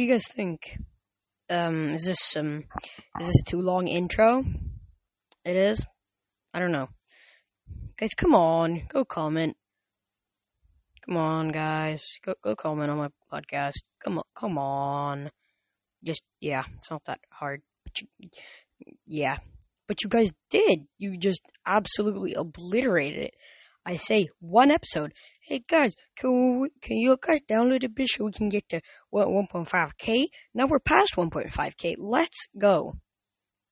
what do you guys think? Um, is this um, is this too long intro? It is. I don't know. Guys, come on, go comment. Come on, guys, go go comment on my podcast. Come on, come on. Just yeah, it's not that hard. But you, yeah, but you guys did. You just absolutely obliterated it. I say one episode. Hey guys, can we, can you guys download a bit so we can get to what 1.5k? Now we're past 1.5k. Let's go.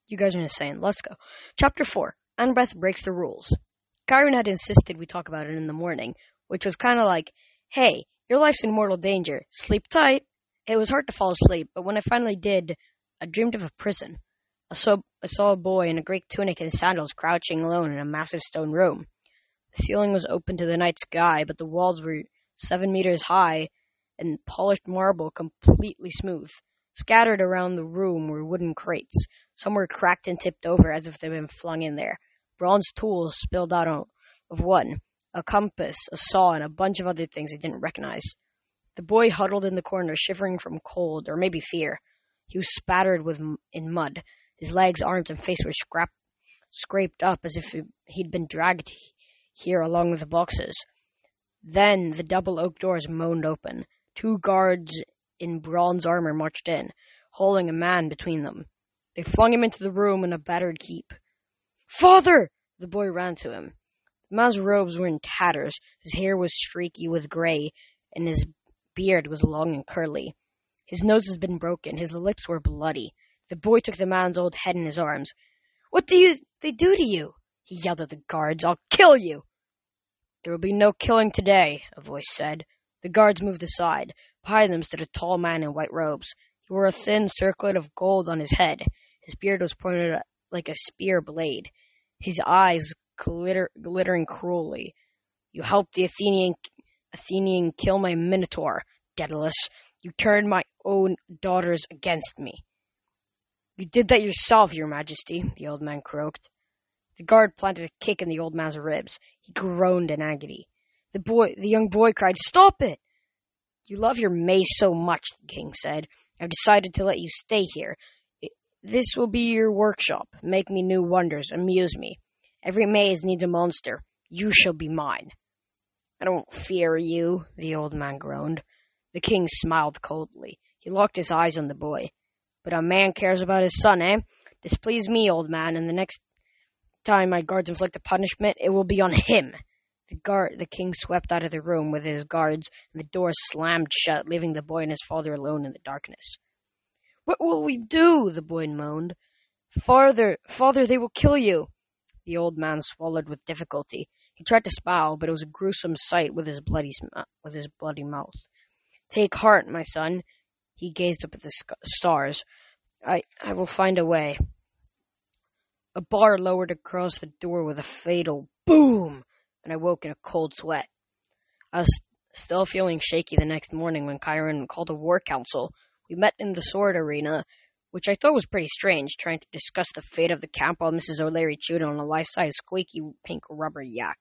You guys are insane. Let's go. Chapter four. Annabeth breaks the rules. Chiron had insisted we talk about it in the morning, which was kind of like, "Hey, your life's in mortal danger. Sleep tight." It was hard to fall asleep, but when I finally did, I dreamed of a prison. I saw, I saw a boy in a Greek tunic and sandals crouching alone in a massive stone room. The ceiling was open to the night sky, but the walls were seven meters high and polished marble completely smooth. Scattered around the room were wooden crates. Some were cracked and tipped over as if they'd been flung in there. Bronze tools spilled out of one a compass, a saw, and a bunch of other things he didn't recognize. The boy huddled in the corner, shivering from cold or maybe fear. He was spattered with in mud. His legs, arms, and face were scrap, scraped up as if he'd been dragged here along with the boxes. Then the double oak doors moaned open. Two guards in bronze armor marched in, holding a man between them. They flung him into the room in a battered heap. Father! The boy ran to him. The man's robes were in tatters, his hair was streaky with gray, and his beard was long and curly. His nose had been broken, his lips were bloody. The boy took the man's old head in his arms. What do you they do to you? He yelled at the guards. I'll kill you! There will be no killing today, a voice said. The guards moved aside. Behind them stood a tall man in white robes. He wore a thin circlet of gold on his head. His beard was pointed like a spear blade, his eyes glitter, glittering cruelly. You helped the Athenian Athenian kill my Minotaur, Daedalus. You turned my own daughters against me. You did that yourself, your majesty, the old man croaked. The guard planted a kick in the old man's ribs. He groaned in agony. The boy, the young boy cried, Stop it! You love your maze so much, the king said. I've decided to let you stay here. This will be your workshop. Make me new wonders. Amuse me. Every maze needs a monster. You shall be mine. I don't fear you, the old man groaned. The king smiled coldly. He locked his eyes on the boy. But a man cares about his son, eh? Displease me, old man, and the next time my guards inflict a punishment, it will be on him. The guard, the king swept out of the room with his guards, and the door slammed shut, leaving the boy and his father alone in the darkness. What will we do? the boy moaned. Father, father, they will kill you. The old man swallowed with difficulty. He tried to smile, but it was a gruesome sight with his bloody uh, with his bloody mouth. Take heart, my son. He gazed up at the stars. I I will find a way. A bar lowered across the door with a fatal boom, and I woke in a cold sweat. I was still feeling shaky the next morning when Chiron called a war council. We met in the sword arena, which I thought was pretty strange, trying to discuss the fate of the camp while Mrs. O'Leary chewed on a life-size squeaky pink rubber yak.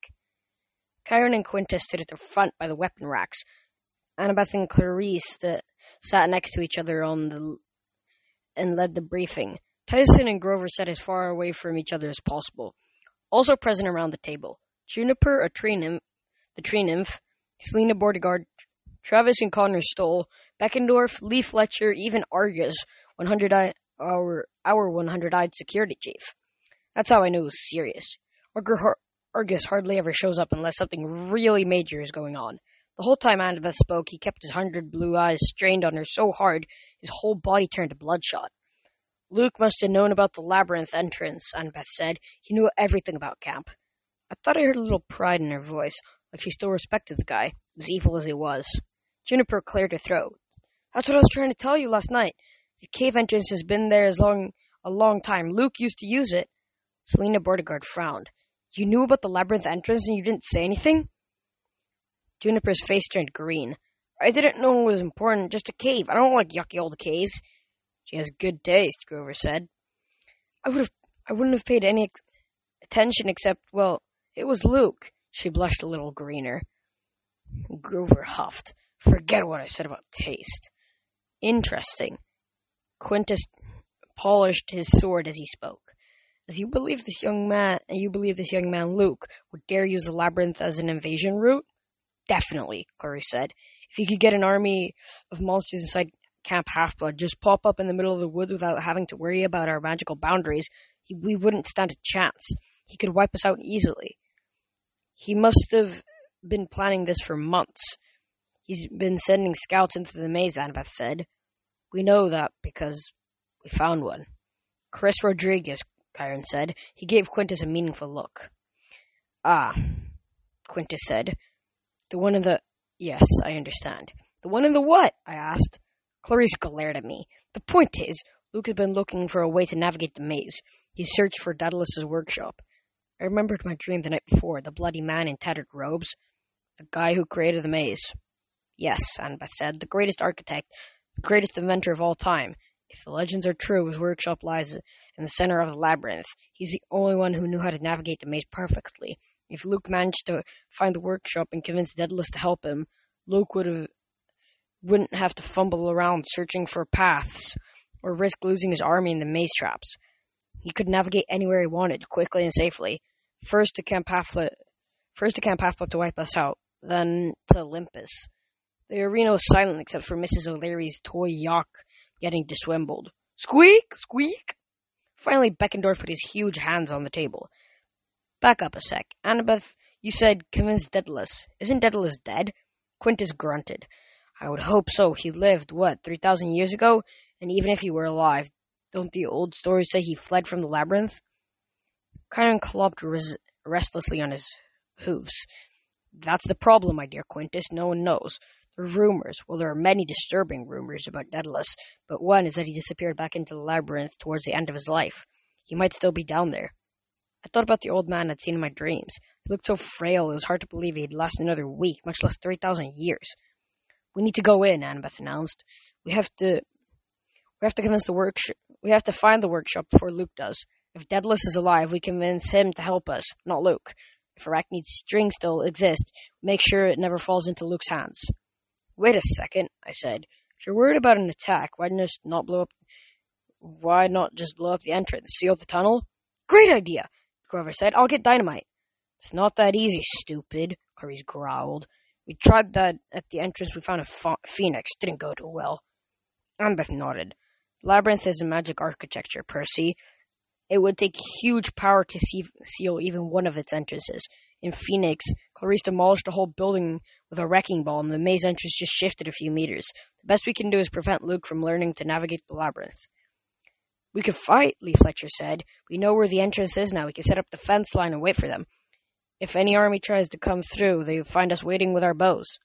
Chiron and Quintus stood at the front by the weapon racks. Annabeth and Clarisse sat next to each other on the and led the briefing. Tyson and Grover sat as far away from each other as possible. Also present around the table, Juniper, a tree nymph, the tree nymph, Selena Beauregard, Travis and Connor Stoll, Beckendorf, Lee Fletcher, even Argus, 100 our our 100-eyed security chief. That's how I knew it was serious. Argus hardly ever shows up unless something really major is going on. The whole time Annabeth spoke, he kept his hundred blue eyes strained on her so hard his whole body turned bloodshot. Luke must have known about the labyrinth entrance, Annabeth said. He knew everything about camp. I thought I heard a little pride in her voice, like she still respected the guy, as evil as he was. Juniper cleared her throat. That's what I was trying to tell you last night. The cave entrance has been there as long a long time. Luke used to use it. Selena Beauregard frowned. You knew about the labyrinth entrance and you didn't say anything? Juniper's face turned green. I didn't know it was important, just a cave. I don't like yucky old caves. She has good taste, Grover said. I would have, I wouldn't have paid any attention except, well, it was Luke. She blushed a little greener. Grover huffed. Forget what I said about taste. Interesting. Quintus polished his sword as he spoke. As you believe this young man, and you believe this young man Luke would dare use the labyrinth as an invasion route? Definitely, Clarisse said. If he could get an army of monsters inside Camp Half Blood, just pop up in the middle of the woods without having to worry about our magical boundaries, he, we wouldn't stand a chance. He could wipe us out easily. He must have been planning this for months. He's been sending scouts into the maze, Annabeth said. We know that because we found one. Chris Rodriguez, Chiron said. He gave Quintus a meaningful look. Ah, Quintus said. The one in the. Yes, I understand. The one in the what? I asked. Clarisse glared at me. The point is, Luke had been looking for a way to navigate the maze. He searched for Daedalus's workshop. I remembered my dream the night before, the bloody man in tattered robes. The guy who created the maze. Yes, Annabeth said, the greatest architect, the greatest inventor of all time. If the legends are true, his workshop lies in the center of the labyrinth. He's the only one who knew how to navigate the maze perfectly. If Luke managed to find the workshop and convince Daedalus to help him, Luke would have wouldn't have to fumble around searching for paths or risk losing his army in the maze traps. He could navigate anywhere he wanted, quickly and safely. First to Camp Half-Blood, first to Camp Half-Blood to wipe us out, then to Olympus. The arena was silent except for Mrs. O'Leary's toy yacht getting diswembled. Squeak! Squeak! Finally, Beckendorf put his huge hands on the table. Back up a sec. Annabeth, you said convince Daedalus. Isn't Daedalus dead? Quintus grunted. I would hope so. He lived, what, 3,000 years ago? And even if he were alive, don't the old stories say he fled from the labyrinth? Chiron clopped res- restlessly on his hooves. That's the problem, my dear Quintus. No one knows. There are rumors. Well, there are many disturbing rumors about Daedalus, but one is that he disappeared back into the labyrinth towards the end of his life. He might still be down there. I thought about the old man I'd seen in my dreams. He looked so frail, it was hard to believe he'd last another week, much less 3,000 years. We need to go in, Annabeth announced. We have to we have to convince the workshop. We have to find the workshop before Luke does. If Daedalus is alive, we convince him to help us, not Luke. If Arachne's string still exists, make sure it never falls into Luke's hands. Wait a second, I said. If you're worried about an attack, why not just not blow up? Why not just blow up the entrance, seal the tunnel? Great idea, Grover said. I'll get dynamite. It's not that easy, stupid. Clarisse growled. We tried that at the entrance we found a phoenix. Didn't go too well. Annabeth nodded. Labyrinth is a magic architecture, Percy. It would take huge power to seal even one of its entrances. In Phoenix, Clarisse demolished a whole building with a wrecking ball, and the maze entrance just shifted a few meters. The best we can do is prevent Luke from learning to navigate the labyrinth. We could fight, Lee Fletcher said. We know where the entrance is now. We can set up the fence line and wait for them. If any army tries to come through, they find us waiting with our bows.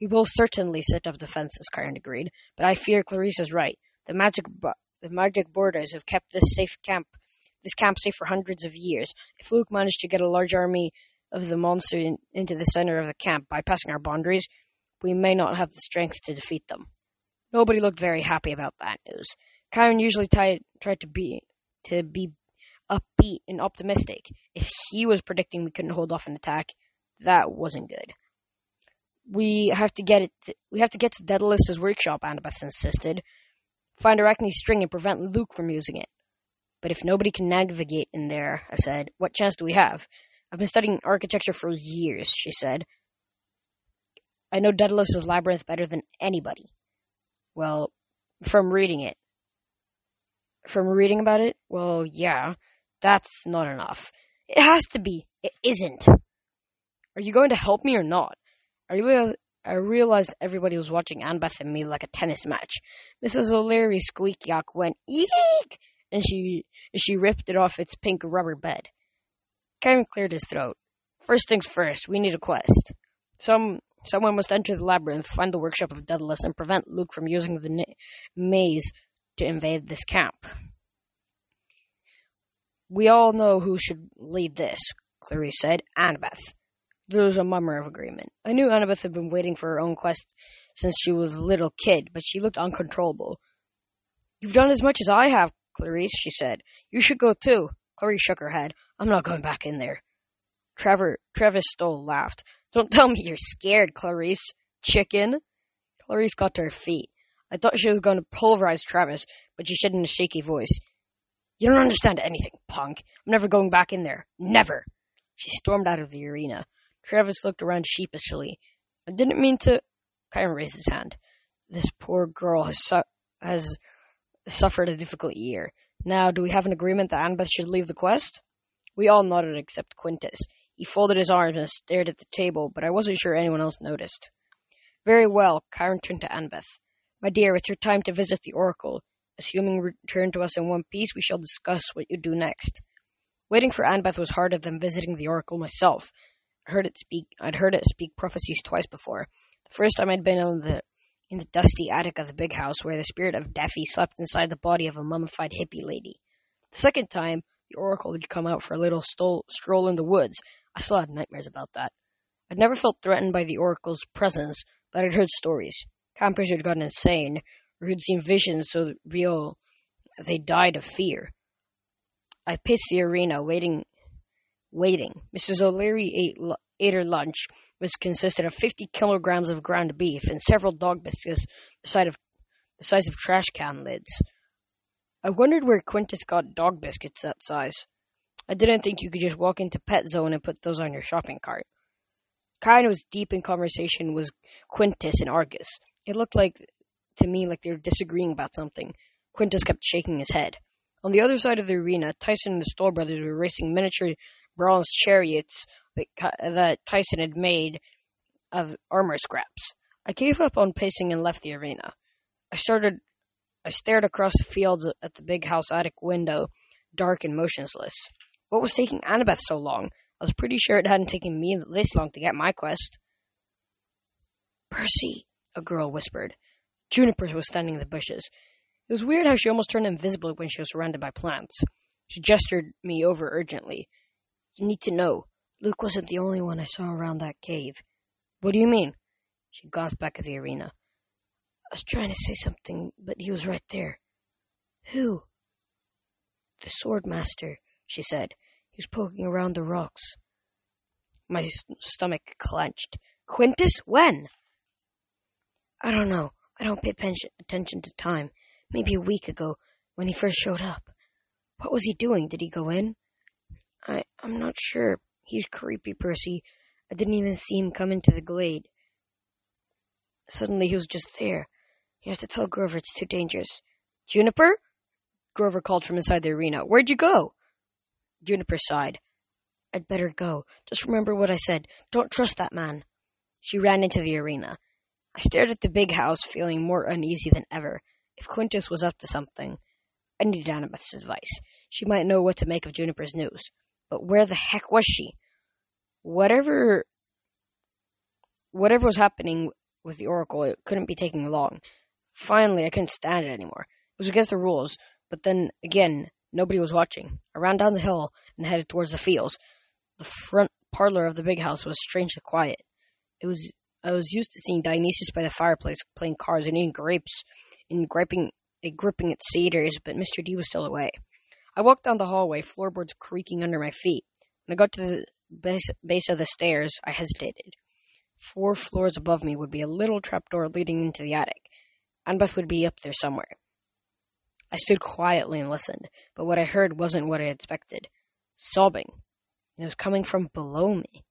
We will certainly set up defenses, Chiron agreed, but I fear Clarisse is right. The magic, the magic borders have kept this safe camp, this camp safe for hundreds of years. If Luke managed to get a large army of the monster in, into the center of the camp, bypassing our boundaries, we may not have the strength to defeat them. Nobody looked very happy about that news. Chiron usually tried to be to be upbeat and optimistic. If he was predicting we couldn't hold off an attack, that wasn't good. We have to get it. To, we have to get to Daedalus's workshop. Annabeth insisted find Arachne's string and prevent Luke from using it. But if nobody can navigate in there, I said, what chance do we have? I've been studying architecture for years, she said. I know Daedalus's labyrinth better than anybody. Well, from reading it. From reading about it? Well, yeah. That's not enough. It has to be. It isn't. Are you going to help me or not? Are you I realized everybody was watching Annabeth and me like a tennis match. Mrs. O'Leary's squeak yak went eek, and she she ripped it off its pink rubber bed. Kevin cleared his throat. First things first, we need a quest. Some someone must enter the labyrinth, find the workshop of Daedalus, and prevent Luke from using the na- maze to invade this camp. We all know who should lead this, Clarisse said. Annabeth. There was a murmur of agreement. I knew Annabeth had been waiting for her own quest since she was a little kid, but she looked uncontrollable. You've done as much as I have, Clarisse, she said. You should go too. Clarisse shook her head. I'm not going back in there. Trevor, Travis Stoll laughed. Don't tell me you're scared, Clarisse. Chicken. Clarisse got to her feet. I thought she was going to pulverize Travis, but she said in a shaky voice, You don't understand anything, punk. I'm never going back in there. Never. She stormed out of the arena. Travis looked around sheepishly. I didn't mean to. Chiron raised his hand. This poor girl has su- has suffered a difficult year. Now, do we have an agreement that Annabeth should leave the quest? We all nodded except Quintus. He folded his arms and stared at the table, but I wasn't sure anyone else noticed. Very well, Chiron turned to Annabeth. My dear, it's your time to visit the Oracle. Assuming return to us in one piece, we shall discuss what you do next. Waiting for Annabeth was harder than visiting the Oracle myself. I heard it speak I'd heard it speak prophecies twice before. The first time I'd been in the in the dusty attic of the big house where the spirit of Delphi slept inside the body of a mummified hippie lady. The second time, the Oracle had come out for a little stroll in the woods. I still had nightmares about that. I'd never felt threatened by the Oracle's presence, but I'd heard stories. Campers who'd gone insane, or who'd seen visions so real they died of fear. I paced the arena, waiting. Waiting. Mrs. O'Leary ate, ate her lunch, which consisted of 50 kilograms of ground beef and several dog biscuits the size of, the size of trash can lids. I wondered where Quintus got dog biscuits that size. I didn't think you could just walk into Pet Zone and put those on your shopping cart. Kind was deep in conversation with Quintus and Argus. It looked like to me like they were disagreeing about something. Quintus kept shaking his head. On the other side of the arena, Tyson and the Stoll brothers were racing miniature bronze chariots that, Tyson had made of armor scraps. I gave up on pacing and left the arena. I started. I stared across the fields at the big house attic window, dark and motionless. What was taking Annabeth so long? I was pretty sure it hadn't taken me this long to get my quest. Percy, a girl whispered. Juniper was standing in the bushes. It was weird how she almost turned invisible when she was surrounded by plants. She gestured me over urgently. You need to know, Luke wasn't the only one I saw around that cave. What do you mean? She glanced back at the arena. I was trying to say something, but he was right there. Who? The sword master, she said. He was poking around the rocks. My stomach clenched. Quintus? When? I don't know. I don't pay attention to time maybe a week ago, when he first showed up. What was he doing? Did he go in? I, I'm not sure. He's creepy, Percy. I didn't even see him come into the glade. Suddenly he was just there. You have to tell Grover it's too dangerous. Juniper? Grover called from inside the arena. Where'd you go? Juniper sighed. I'd better go. Just remember what I said. Don't trust that man. She ran into the arena. I stared at the big house, feeling more uneasy than ever. If Quintus was up to something, I needed Annabeth's advice. She might know what to make of Juniper's news. But where the heck was she? Whatever whatever was happening with the Oracle, it couldn't be taking long. Finally, I couldn't stand it anymore. It was against the rules, but then again, nobody was watching. I ran down the hill and headed towards the fields. The front parlor of the big house was strangely quiet. It was I was used to seeing Dionysus by the fireplace playing cards and eating grapes and gripping, gripping at cedars, but Mr. D was still away. I walked down the hallway, floorboards creaking under my feet. When I got to the base, base of the stairs, I hesitated. Four floors above me would be a little trapdoor leading into the attic. Annabeth would be up there somewhere. I stood quietly and listened, but what I heard wasn't what I expected. Sobbing. And it was coming from below me.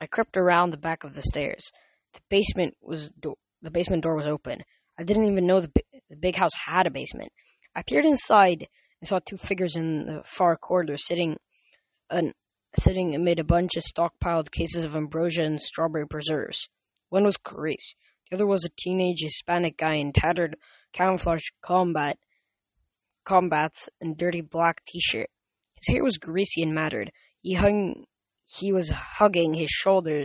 I crept around the back of the stairs. The basement was do- the basement door was open. I didn't even know the, the big house had a basement. I peered inside and saw two figures in the far corridor sitting, uh, sitting amid a bunch of stockpiled cases of ambrosia and strawberry preserves. One was Clarisse. The other was a teenage Hispanic guy in tattered camouflage combat combats and dirty black t-shirt. His hair was greasy and matted. He hung he was hugging his shoulder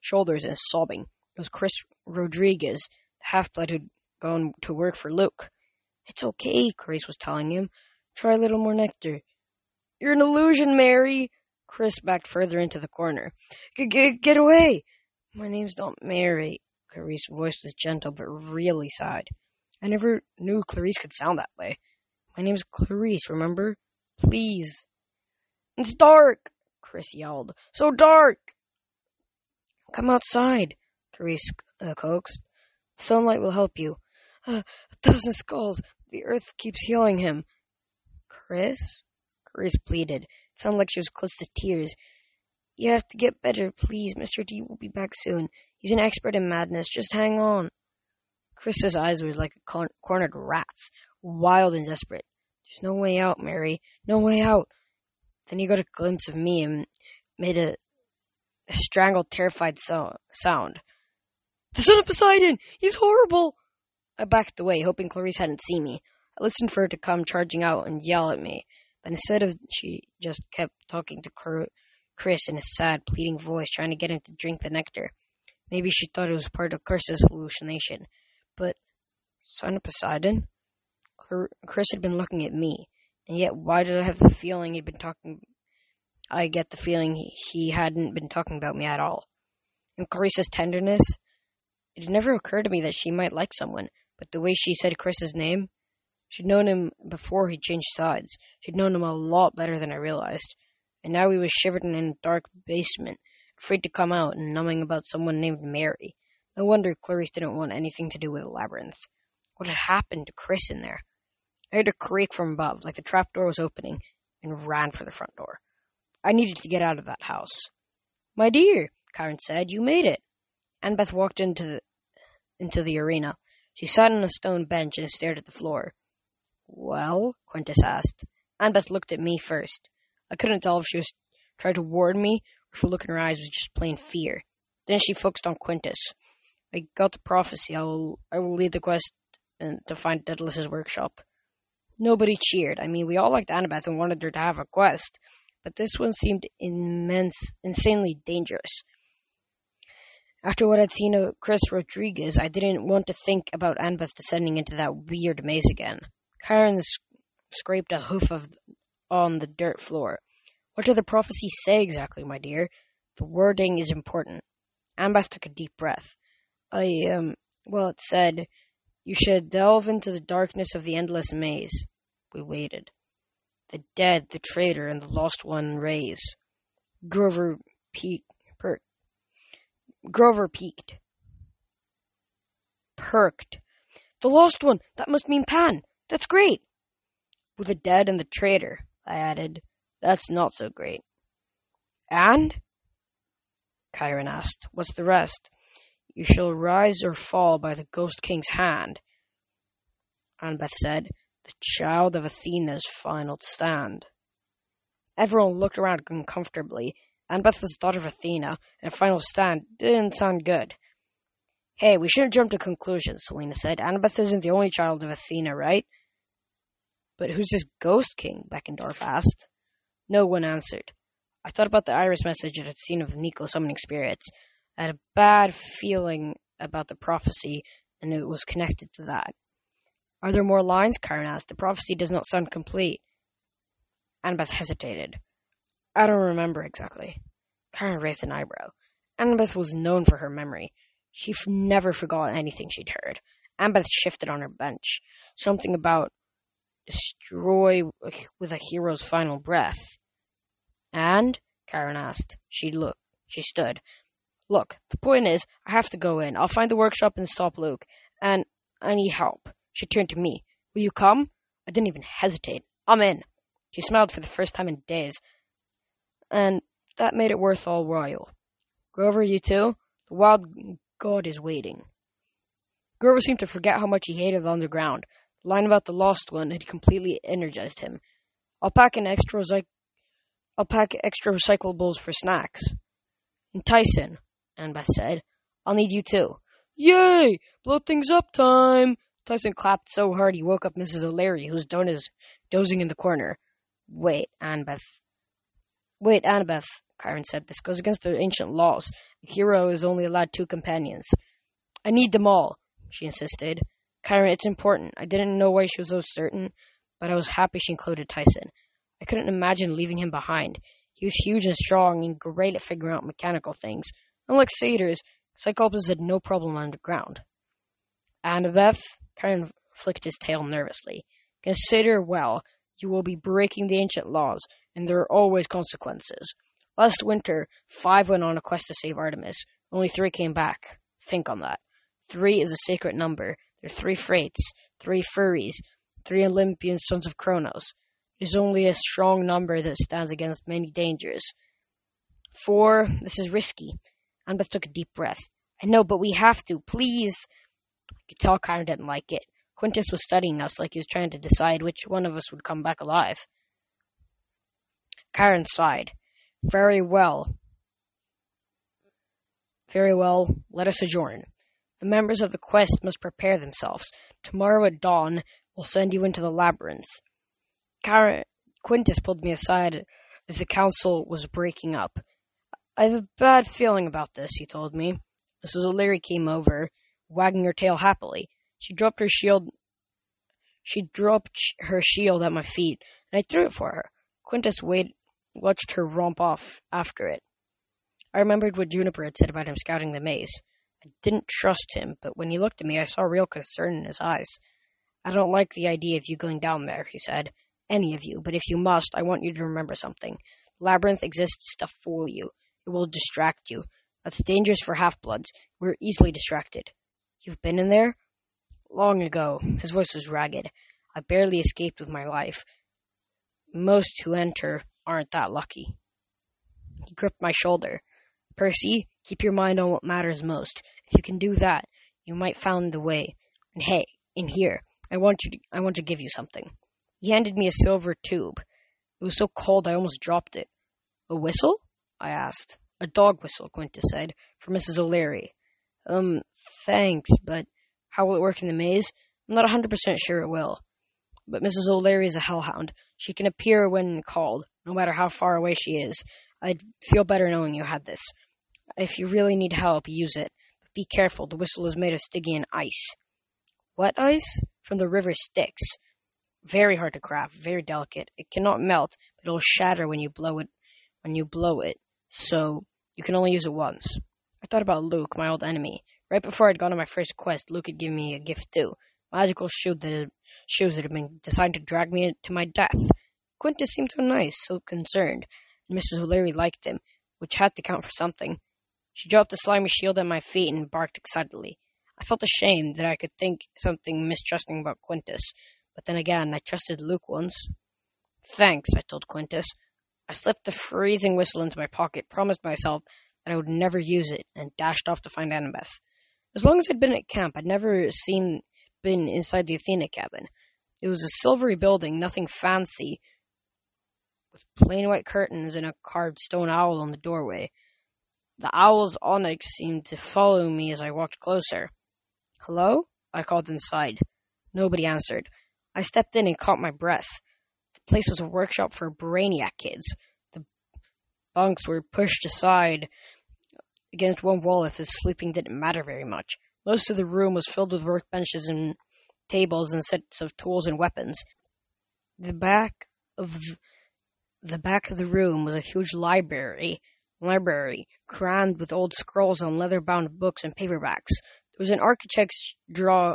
shoulders and sobbing. It was Chris Rodriguez, the half blood who'd gone to work for Luke. It's okay, Chris was telling him. Try a little more nectar. You're an illusion, Mary! Chris backed further into the corner. Get, get away! My name's not Mary. Clarisse's voice was gentle but really sad. I never knew Clarisse could sound that way. My name's Clarisse, remember? Please. It's dark, Chris yelled. So dark! Come outside, Clarisse uh, coaxed. Sunlight will help you. Uh, a thousand skulls. The earth keeps healing him. Chris? Chris pleaded. It sounded like she was close to tears. You have to get better, please. Mr. D will be back soon. He's an expert in madness. Just hang on. Chris's eyes were like a cornered rat's, wild and desperate. There's no way out, Mary. No way out. Then he got a glimpse of me and made a, a strangled, terrified so- sound. The son of Poseidon! He's horrible! I backed away, hoping Clarisse hadn't seen me. I listened for her to come charging out and yell at me, but instead of she just kept talking to Chris in a sad, pleading voice, trying to get him to drink the nectar. Maybe she thought it was part of Chris's hallucination. But, son of Poseidon? Chris had been looking at me, and yet why did I have the feeling he'd been talking? I get the feeling he, he hadn't been talking about me at all. And Clarisse's tenderness, it had never occurred to me that she might like someone, but the way she said Chris's name, she'd known him before he changed sides. She'd known him a lot better than I realized. And now he was shivering in a dark basement, afraid to come out and numbing about someone named Mary. No wonder Clarisse didn't want anything to do with Labyrinth. What had happened to Chris in there? I heard a creak from above, like the trap door was opening, and ran for the front door. I needed to get out of that house. My dear, Chiron said, you made it. Annabeth walked into the, into the arena. She sat on a stone bench and stared at the floor. Well? Quintus asked. Annabeth looked at me first. I couldn't tell if she was trying to warn me or if the look in her eyes was just plain fear. Then she focused on Quintus. I got the prophecy. I will, I will lead the quest to find Daedalus's workshop. Nobody cheered. I mean, we all liked Annabeth and wanted her to have a quest, but this one seemed immense, insanely dangerous. After what I'd seen of Chris Rodriguez, I didn't want to think about Annabeth descending into that weird maze again. Chiron scraped a hoof of, on the dirt floor. What did the prophecy say exactly, my dear? The wording is important. Annabeth took a deep breath. I, um, well, it said, you should delve into the darkness of the endless maze. We waited. The dead, the traitor, and the lost one raise. Grover peaked. Per- Grover peaked. Perked. The lost one! That must mean Pan! That's great! With the dead and the traitor, I added. That's not so great. And? Chiron asked. What's the rest? You shall rise or fall by the Ghost King's hand. Annabeth said, the child of Athena's final stand. Everyone looked around uncomfortably. Annabeth's thought of Athena and final stand didn't sound good. Hey, we shouldn't jump to conclusions, Selena said. Annabeth isn't the only child of Athena, right? But who's this Ghost King? Beckendorf asked. No one answered. I thought about the iris message I had seen of Nico summoning spirits. I had a bad feeling about the prophecy, and it was connected to that. Are there more lines? Chiron asked. The prophecy does not sound complete. Annabeth hesitated. I don't remember exactly. Chiron raised an eyebrow. Annabeth was known for her memory. She never forgot anything she'd heard. Annabeth shifted on her bench. Something about destroy with a hero's final breath. And? Chiron asked. She looked. She stood. Look, the point is, I have to go in. I'll find the workshop and stop Luke. And I need help. She turned to me. Will you come? I didn't even hesitate. I'm in. She smiled for the first time in days. And that made it worth all while. Grover, you too? The wild god is waiting. Grover seemed to forget how much he hated the underground. The line about the lost one had completely energized him. I'll pack an extra I'll pack extra recyclables for snacks. And Tyson, Annabeth said. I'll need you too. Yay! Blow things up time! Tyson clapped so hard he woke up Mrs. O'Leary, who was dozing in the corner. Wait, Annabeth. Wait, Annabeth, Chiron said. This goes against the ancient laws. The hero is only allowed two companions. I need them all, she insisted. Chiron, it's important. I didn't know why she was so certain, but I was happy she included Tyson. I couldn't imagine leaving him behind. He was huge and strong and great at figuring out mechanical things. Unlike satyrs, Cyclops had no problem underground. Annabeth, Chiron flicked his tail nervously. Consider well, you will be breaking the ancient laws, and there are always consequences. Last winter, five went on a quest to save Artemis. Only three came back. Think on that. Three is a sacred number. There are three Fates, three Furies, three Olympian sons of Kronos. It is only a strong number that stands against many dangers. Four, this is risky. Annabeth took a deep breath. I know, but we have to. Please. I could tell Chiron didn't like it. Quintus was studying us like he was trying to decide which one of us would come back alive. Chiron sighed. Very well. Very well, let us adjourn. The members of the quest must prepare themselves. Tomorrow at dawn, we'll send you into the labyrinth. Karen, Quintus pulled me aside as the council was breaking up. I have a bad feeling about this, he told me. Mrs. O'Leary came over, wagging her tail happily. She dropped her shield. She dropped her shield at my feet, and I threw it for her. Quintus wait, watched her romp off after it. I remembered what Juniper had said about him scouting the maze. I didn't trust him, but when he looked at me, I saw real concern in his eyes. I don't like the idea of you going down there, he said. Any of you, but if you must, I want you to remember something. Labyrinth exists to fool you. It will distract you. That's dangerous for half bloods. We're easily distracted. You've been in there? Long ago. His voice was ragged. I barely escaped with my life. Most who enter aren't that lucky. He gripped my shoulder. Percy, keep your mind on what matters most. If you can do that, you might find the way. And hey, in here, I want you to, I want to give you something. He handed me a silver tube. It was so cold I almost dropped it. A whistle? I asked. A dog whistle, Quintus said, for Mrs. O'Leary. Um, thanks, but how will it work in the maze? I'm not a 100% sure it will. But Mrs. O'Leary is a hellhound. She can appear when called, no matter how far away she is. I'd feel better knowing you had this. If you really need help, use it. But be careful, the whistle is made of Stygian ice. What ice? From the river Styx. Very hard to craft, very delicate. It cannot melt, but it'll shatter when you blow it when you blow it. So you can only use it once. I thought about Luke, my old enemy. Right before I'd gone on my first quest, Luke had given me a gift too. Magical shoes that had, shoes that had been designed to drag me to my death. Quintus seemed so nice, so concerned, and Mrs. O'Leary liked him, which had to count for something. She dropped the slimy shield at my feet and barked excitedly. I felt ashamed that I could think something mistrusting about Quintus, but then again, I trusted Luke once. Thanks, I told Quintus. I slipped the freezing whistle into my pocket, promised myself that I would never use it, and dashed off to find Annabeth. As long as I'd been at camp, I'd never seen been inside the Athena cabin. It was a silvery building, nothing fancy, with plain white curtains and a carved stone owl on the doorway. The owl's onyx seemed to follow me as I walked closer. Hello? I called inside. Nobody answered. I stepped in and caught my breath. The place was a workshop for brainiac kids. The bunks were pushed aside against one wall if his sleeping didn't matter very much. Most of the room was filled with workbenches and tables and sets of tools and weapons. The back of the back of the room was a huge library, library crammed with old scrolls and leather-bound books and paperbacks. There was an architect's draw,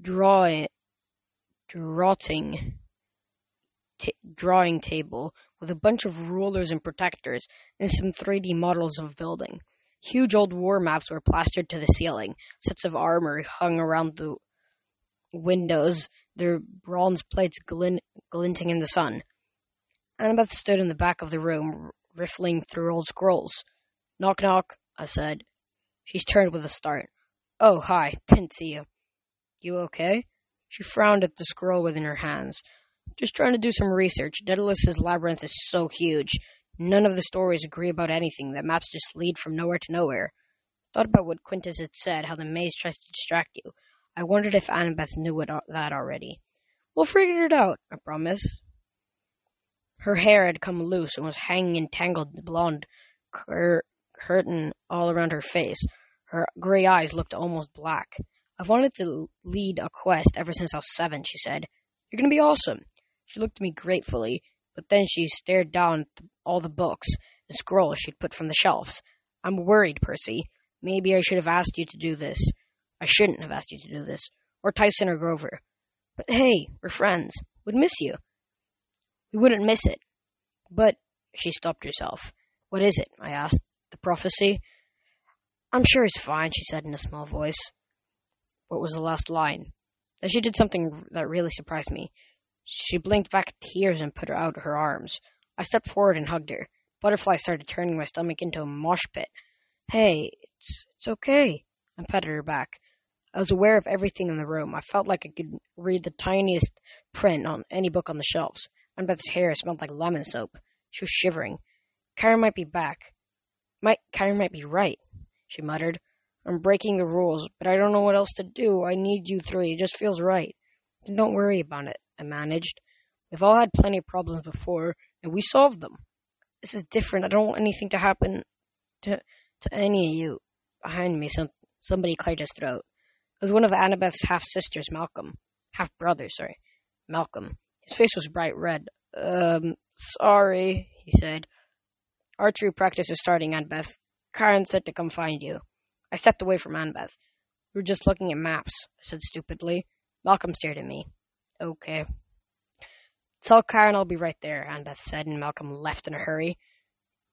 drawing, drawing, t- drawing table with a bunch of rulers and protectors and some 3D models of building. Huge old war maps were plastered to the ceiling. Sets of armor hung around the windows, their bronze plates glint- glinting in the sun. Annabeth stood in the back of the room, riffling through old scrolls. Knock, knock, I said. She's turned with a start. Oh, hi, didn't see you. You okay? She frowned at the scroll within her hands. Just trying to do some research. Daedalus's labyrinth is so huge. None of the stories agree about anything. The maps just lead from nowhere to nowhere. Thought about what Quintus had said, how the maze tries to distract you. I wondered if Annabeth knew what, that already. We'll figure it out, I promise. Her hair had come loose and was hanging in tangled blonde cur- curtain all around her face. Her gray eyes looked almost black. I've wanted to lead a quest ever since I was seven, she said. You're gonna be awesome. She looked at me gratefully, but then she stared down at all the books and scrolls she'd put from the shelves. I'm worried, Percy. Maybe I should have asked you to do this. I shouldn't have asked you to do this. Or Tyson or Grover. But hey, we're friends. We'd miss you. We wouldn't miss it. But she stopped herself. What is it? I asked. The prophecy? I'm sure it's fine, she said in a small voice. What was the last line? Then she did something that really surprised me. She blinked back tears and put out her arms. I stepped forward and hugged her. Butterflies started turning my stomach into a mosh pit. Hey, it's it's okay. I patted her back. I was aware of everything in the room. I felt like I could read the tiniest print on any book on the shelves. Annabeth's hair smelled like lemon soap. She was shivering. Chiron might be back. Might Chiron might be right, she muttered. I'm breaking the rules, but I don't know what else to do. I need you three. It just feels right. Then don't worry about it, I managed. We've all had plenty of problems before, and we solved them. This is different. I don't want anything to happen to to any of you. Behind me, some somebody cleared his throat. It was one of Annabeth's half sisters, Malcolm. Half brother, sorry. Malcolm. His face was bright red. Um, sorry, he said. Archery practice is starting, Annabeth. Chiron said to come find you. I stepped away from Annabeth. We were just looking at maps, I said stupidly. Malcolm stared at me. Okay. Tell Chiron I'll be right there, Annabeth said, and Malcolm left in a hurry.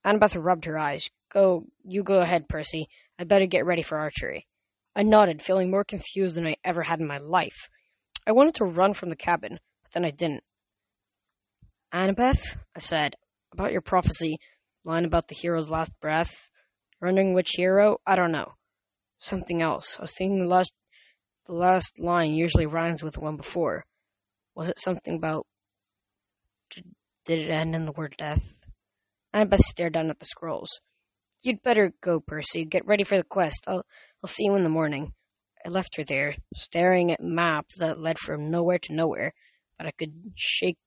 Annabeth rubbed her eyes. Go, you go ahead, Percy. I'd better get ready for archery. I nodded, feeling more confused than I ever had in my life. I wanted to run from the cabin, but then I didn't. Annabeth, I said, about your prophecy, line about the hero's last breath, wondering which hero, I don't know. Something else. I was thinking the last, the last line usually rhymes with the one before. Was it something about? Did it end in the word death? Annabeth stared down at the scrolls. You'd better go, Percy. Get ready for the quest. I'll, I'll see you in the morning. I left her there, staring at maps that led from nowhere to nowhere, but I could shake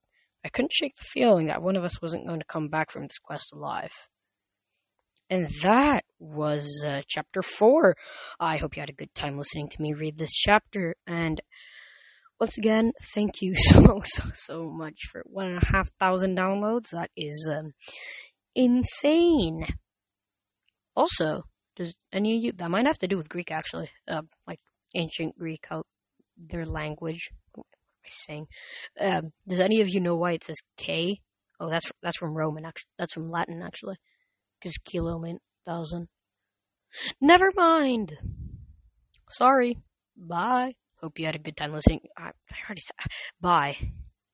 I couldn't shake the feeling that one of us wasn't going to come back from this quest alive. And that was uh, chapter four. I hope you had a good time listening to me read this chapter. And once again, thank you so, so, so much for one and a half thousand downloads. That is um, insane. Also, does any of you, that might have to do with Greek actually, uh, like ancient Greek, how their language, what am I saying? Um, does any of you know why it says K? Oh, that's, that's from Roman actually, that's from Latin actually. Because kilo meant thousand. Never mind. Sorry. Bye. Hope you had a good time listening. I, I already said bye.